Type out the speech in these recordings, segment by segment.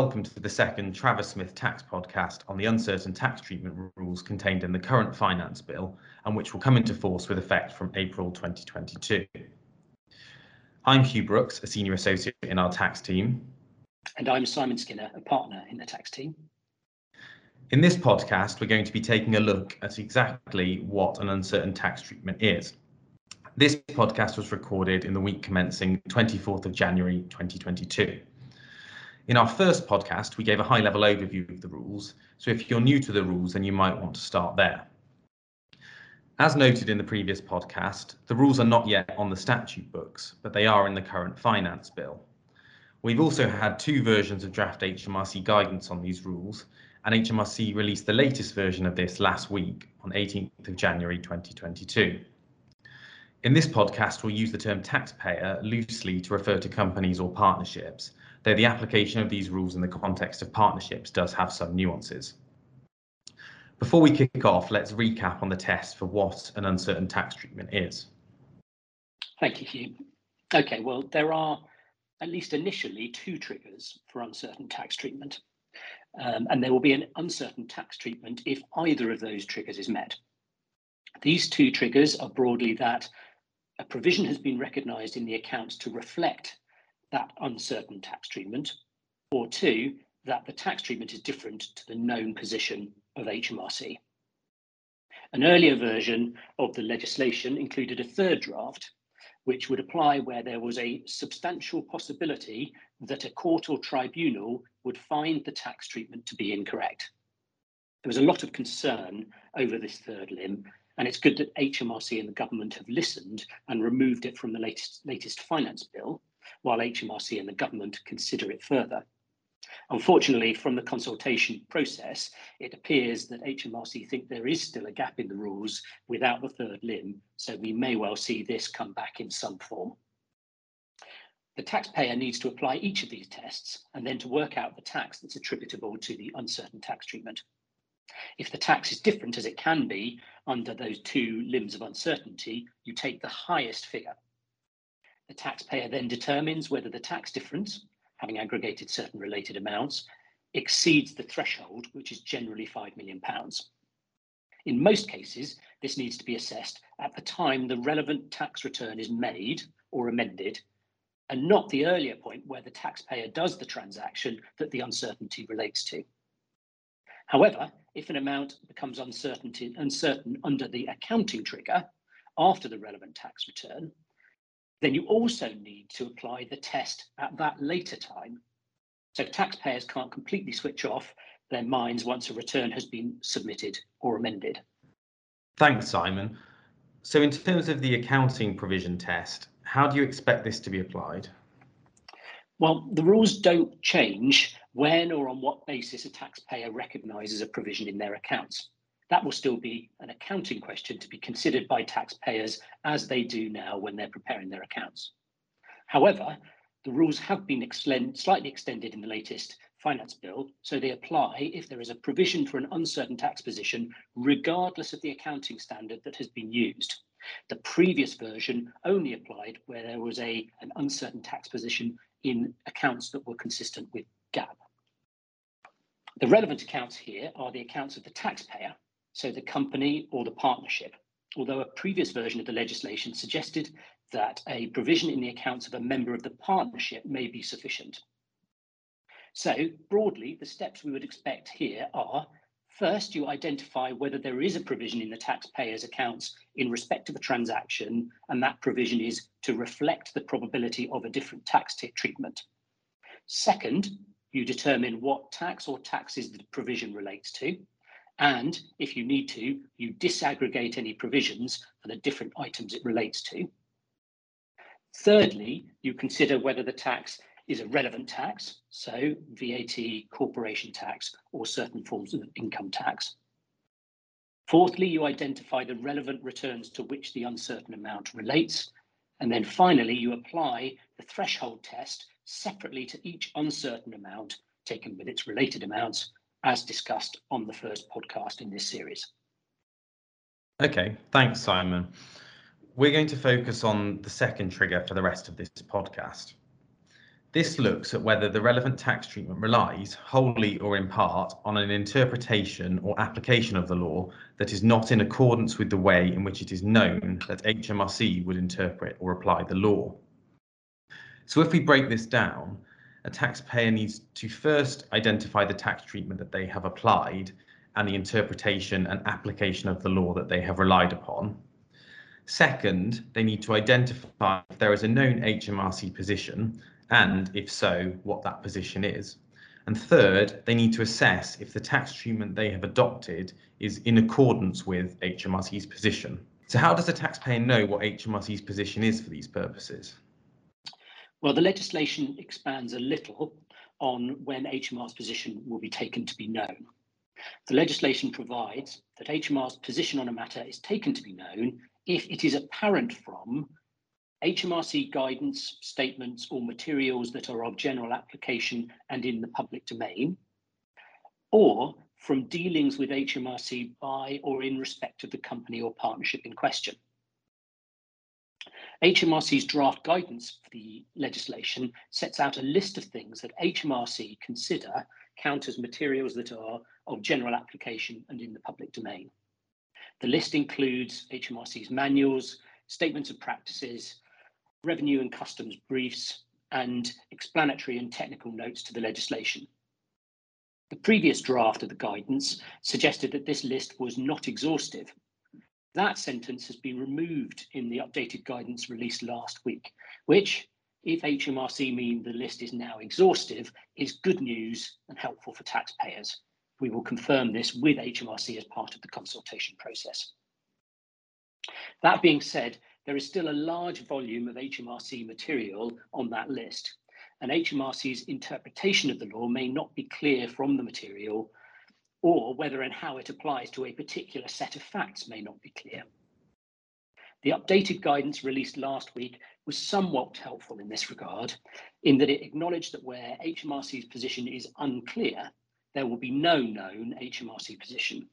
Welcome to the second Travers Smith tax podcast on the uncertain tax treatment rules contained in the current finance bill and which will come into force with effect from April 2022. I'm Hugh Brooks, a senior associate in our tax team. And I'm Simon Skinner, a partner in the tax team. In this podcast, we're going to be taking a look at exactly what an uncertain tax treatment is. This podcast was recorded in the week commencing 24th of January 2022. In our first podcast, we gave a high level overview of the rules, so if you're new to the rules, then you might want to start there. As noted in the previous podcast, the rules are not yet on the statute books, but they are in the current finance bill. We've also had two versions of draft HMRC guidance on these rules, and HMRC released the latest version of this last week on 18th of January 2022. In this podcast, we'll use the term taxpayer loosely to refer to companies or partnerships, though the application of these rules in the context of partnerships does have some nuances. Before we kick off, let's recap on the test for what an uncertain tax treatment is. Thank you, Hugh. Okay, well, there are at least initially two triggers for uncertain tax treatment. Um, and there will be an uncertain tax treatment if either of those triggers is met. These two triggers are broadly that a provision has been recognised in the accounts to reflect that uncertain tax treatment, or two, that the tax treatment is different to the known position of HMRC. An earlier version of the legislation included a third draft, which would apply where there was a substantial possibility that a court or tribunal would find the tax treatment to be incorrect. There was a lot of concern over this third limb, and it's good that HMRC and the government have listened and removed it from the latest, latest finance bill while HMRC and the government consider it further. Unfortunately, from the consultation process, it appears that HMRC think there is still a gap in the rules without the third limb, so we may well see this come back in some form. The taxpayer needs to apply each of these tests and then to work out the tax that's attributable to the uncertain tax treatment. If the tax is different as it can be under those two limbs of uncertainty, you take the highest figure the taxpayer then determines whether the tax difference, having aggregated certain related amounts, exceeds the threshold, which is generally £5 million. In most cases, this needs to be assessed at the time the relevant tax return is made or amended, and not the earlier point where the taxpayer does the transaction that the uncertainty relates to. However, if an amount becomes uncertain under the accounting trigger after the relevant tax return, then you also need to apply the test at that later time. So taxpayers can't completely switch off their minds once a return has been submitted or amended. Thanks, Simon. So in terms of the accounting provision test, how do you expect this to be applied? Well, the rules don't change when or on what basis a taxpayer recognises a provision in their accounts that will still be an accounting question to be considered by taxpayers as they do now when they're preparing their accounts. However, the rules have been extend, slightly extended in the latest finance bill, so they apply if there is a provision for an uncertain tax position, regardless of the accounting standard that has been used. The previous version only applied where there was a, an uncertain tax position in accounts that were consistent with GAAP. The relevant accounts here are the accounts of the taxpayer, so the company or the partnership, although a previous version of the legislation suggested that a provision in the accounts of a member of the partnership may be sufficient. So broadly, the steps we would expect here are First, you identify whether there is a provision in the taxpayer's accounts in respect of a transaction, and that provision is to reflect the probability of a different tax treatment. Second, you determine what tax or taxes the provision relates to. And if you need to, you disaggregate any provisions for the different items it relates to. Thirdly, you consider whether the tax is a relevant tax, so VAT, corporation tax, or certain forms of income tax. Fourthly, you identify the relevant returns to which the uncertain amount relates. And then finally, you apply the threshold test separately to each uncertain amount taken with its related amounts as discussed on the first podcast in this series. Okay, thanks, Simon. We're going to focus on the second trigger for the rest of this podcast. This looks at whether the relevant tax treatment relies, wholly or in part, on an interpretation or application of the law that is not in accordance with the way in which it is known that HMRC would interpret or apply the law. So if we break this down, a taxpayer needs to first identify the tax treatment that they have applied and the interpretation and application of the law that they have relied upon. Second, they need to identify if there is a known HMRC position and if so, what that position is. And third, they need to assess if the tax treatment they have adopted is in accordance with HMRC's position. So how does a taxpayer know what HMRC's position is for these purposes? Well, the legislation expands a little on when HMR's position will be taken to be known. The legislation provides that HMR's position on a matter is taken to be known if it is apparent from HMRC guidance, statements, or materials that are of general application and in the public domain, or from dealings with HMRC by or in respect of the company or partnership in question. HMRC's draft guidance for the legislation sets out a list of things that HMRC consider count as materials that are of general application and in the public domain. The list includes HMRC's manuals, statements of practices, revenue and customs briefs, and explanatory and technical notes to the legislation. The previous draft of the guidance suggested that this list was not exhaustive. That sentence has been removed in the updated guidance released last week, which, if HMRC mean the list is now exhaustive, is good news and helpful for taxpayers. We will confirm this with HMRC as part of the consultation process. That being said, there is still a large volume of HMRC material on that list, and HMRC's interpretation of the law may not be clear from the material, or whether and how it applies to a particular set of facts may not be clear. The updated guidance released last week was somewhat helpful in this regard, in that it acknowledged that where HMRC's position is unclear, there will be no known HMRC position.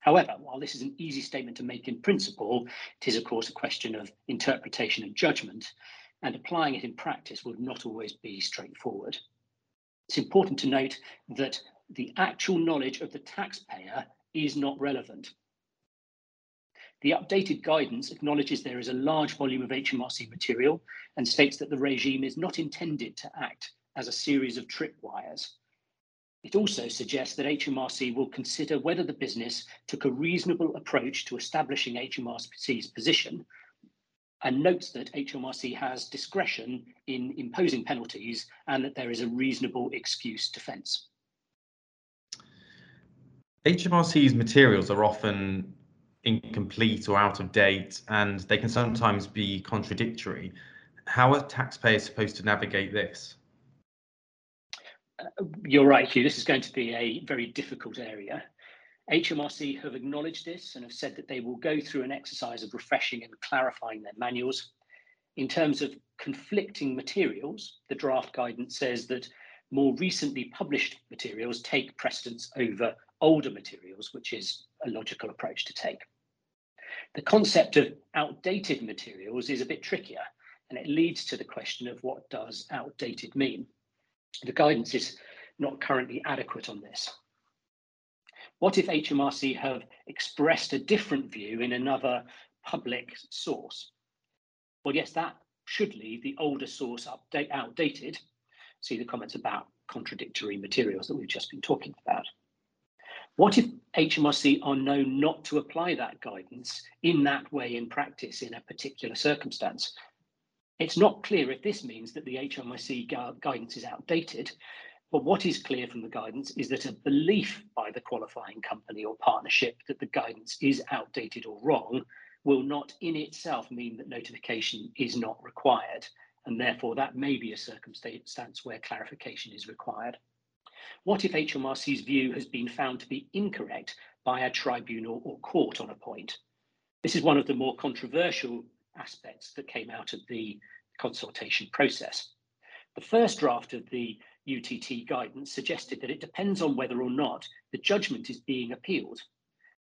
However, while this is an easy statement to make in principle, it is of course a question of interpretation and judgment, and applying it in practice would not always be straightforward. It's important to note that the actual knowledge of the taxpayer is not relevant. The updated guidance acknowledges there is a large volume of HMRC material and states that the regime is not intended to act as a series of tripwires, it also suggests that HMRC will consider whether the business took a reasonable approach to establishing HMRC's position and notes that HMRC has discretion in imposing penalties and that there is a reasonable excuse defence. HMRC's materials are often incomplete or out of date and they can sometimes be contradictory. How are taxpayers supposed to navigate this? Uh, you're right, Hugh. This is going to be a very difficult area. HMRC have acknowledged this and have said that they will go through an exercise of refreshing and clarifying their manuals. In terms of conflicting materials, the draft guidance says that more recently published materials take precedence over older materials, which is a logical approach to take. The concept of outdated materials is a bit trickier, and it leads to the question of what does outdated mean? The guidance is not currently adequate on this. What if HMRC have expressed a different view in another public source? Well, yes, that should leave the older source update outdated. See the comments about contradictory materials that we've just been talking about. What if HMRC are known not to apply that guidance in that way in practice in a particular circumstance? It's not clear if this means that the HMRC gu guidance is outdated, but what is clear from the guidance is that a belief by the qualifying company or partnership that the guidance is outdated or wrong will not in itself mean that notification is not required, and therefore that may be a circumstance where clarification is required. What if HMRC's view has been found to be incorrect by a tribunal or court on a point? This is one of the more controversial aspects that came out of the consultation process. The first draft of the UTT guidance suggested that it depends on whether or not the judgment is being appealed.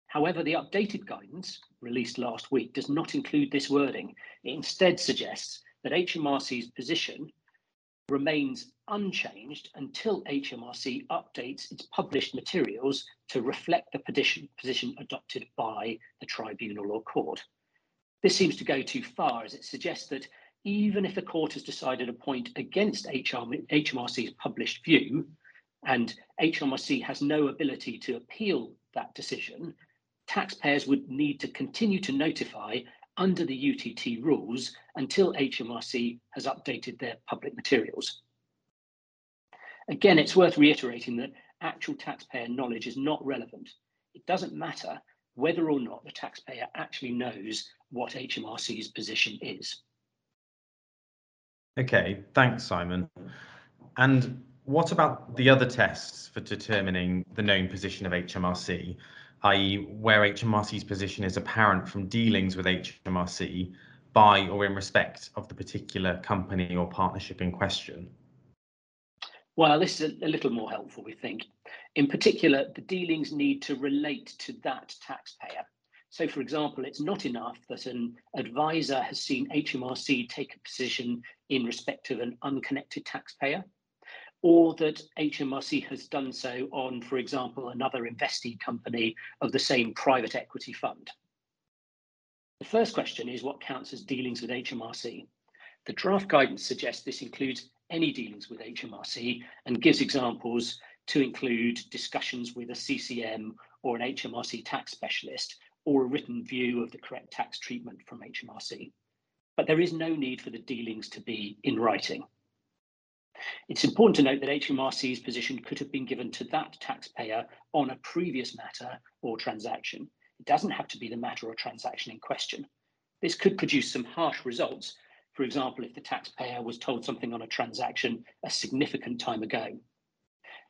However, the updated guidance released last week does not include this wording. It instead suggests that HMRC's position remains unchanged until HMRC updates its published materials to reflect the position, position adopted by the tribunal or court. This seems to go too far as it suggests that even if a court has decided a point against HMRC's published view, and HMRC has no ability to appeal that decision, taxpayers would need to continue to notify under the UTT rules until HMRC has updated their public materials. Again, it's worth reiterating that actual taxpayer knowledge is not relevant. It doesn't matter whether or not the taxpayer actually knows what HMRC's position is. Okay, thanks, Simon. And what about the other tests for determining the known position of HMRC, i.e. where HMRC's position is apparent from dealings with HMRC by or in respect of the particular company or partnership in question? Well, this is a, little more helpful, we think. In particular, the dealings need to relate to that taxpayer. So, for example, it's not enough that an advisor has seen HMRC take a position in respect of an unconnected taxpayer or that HMRC has done so on, for example, another investee company of the same private equity fund. The first question is what counts as dealings with HMRC? The draft guidance suggests this includes any dealings with HMRC and gives examples to include discussions with a CCM or an HMRC tax specialist or a written view of the correct tax treatment from HMRC. But there is no need for the dealings to be in writing. It's important to note that HMRC's position could have been given to that taxpayer on a previous matter or transaction. It doesn't have to be the matter or transaction in question. This could produce some harsh results. For example, if the taxpayer was told something on a transaction a significant time ago.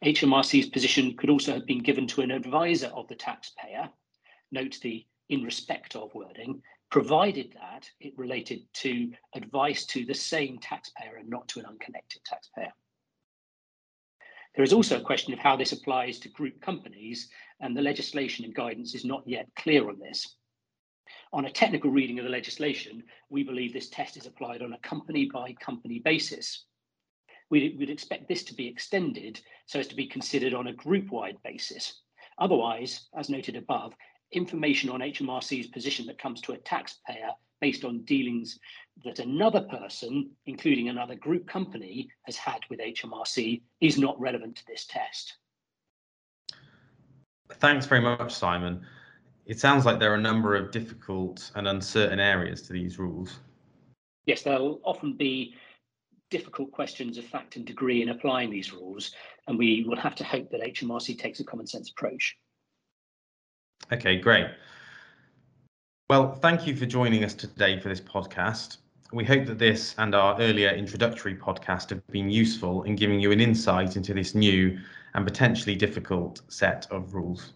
HMRC's position could also have been given to an advisor of the taxpayer, note the in respect of wording, provided that it related to advice to the same taxpayer and not to an unconnected taxpayer. There is also a question of how this applies to group companies, and the legislation and guidance is not yet clear on this. On a technical reading of the legislation, we believe this test is applied on a company by company basis. We would expect this to be extended so as to be considered on a group wide basis. Otherwise, as noted above, information on HMRC's position that comes to a taxpayer based on dealings that another person, including another group company, has had with HMRC is not relevant to this test. Thanks very much, Simon. It sounds like there are a number of difficult and uncertain areas to these rules. Yes, there'll often be difficult questions of fact and degree in applying these rules, and we will have to hope that HMRC takes a common sense approach. Okay, great. Well, thank you for joining us today for this podcast. We hope that this and our earlier introductory podcast have been useful in giving you an insight into this new and potentially difficult set of rules.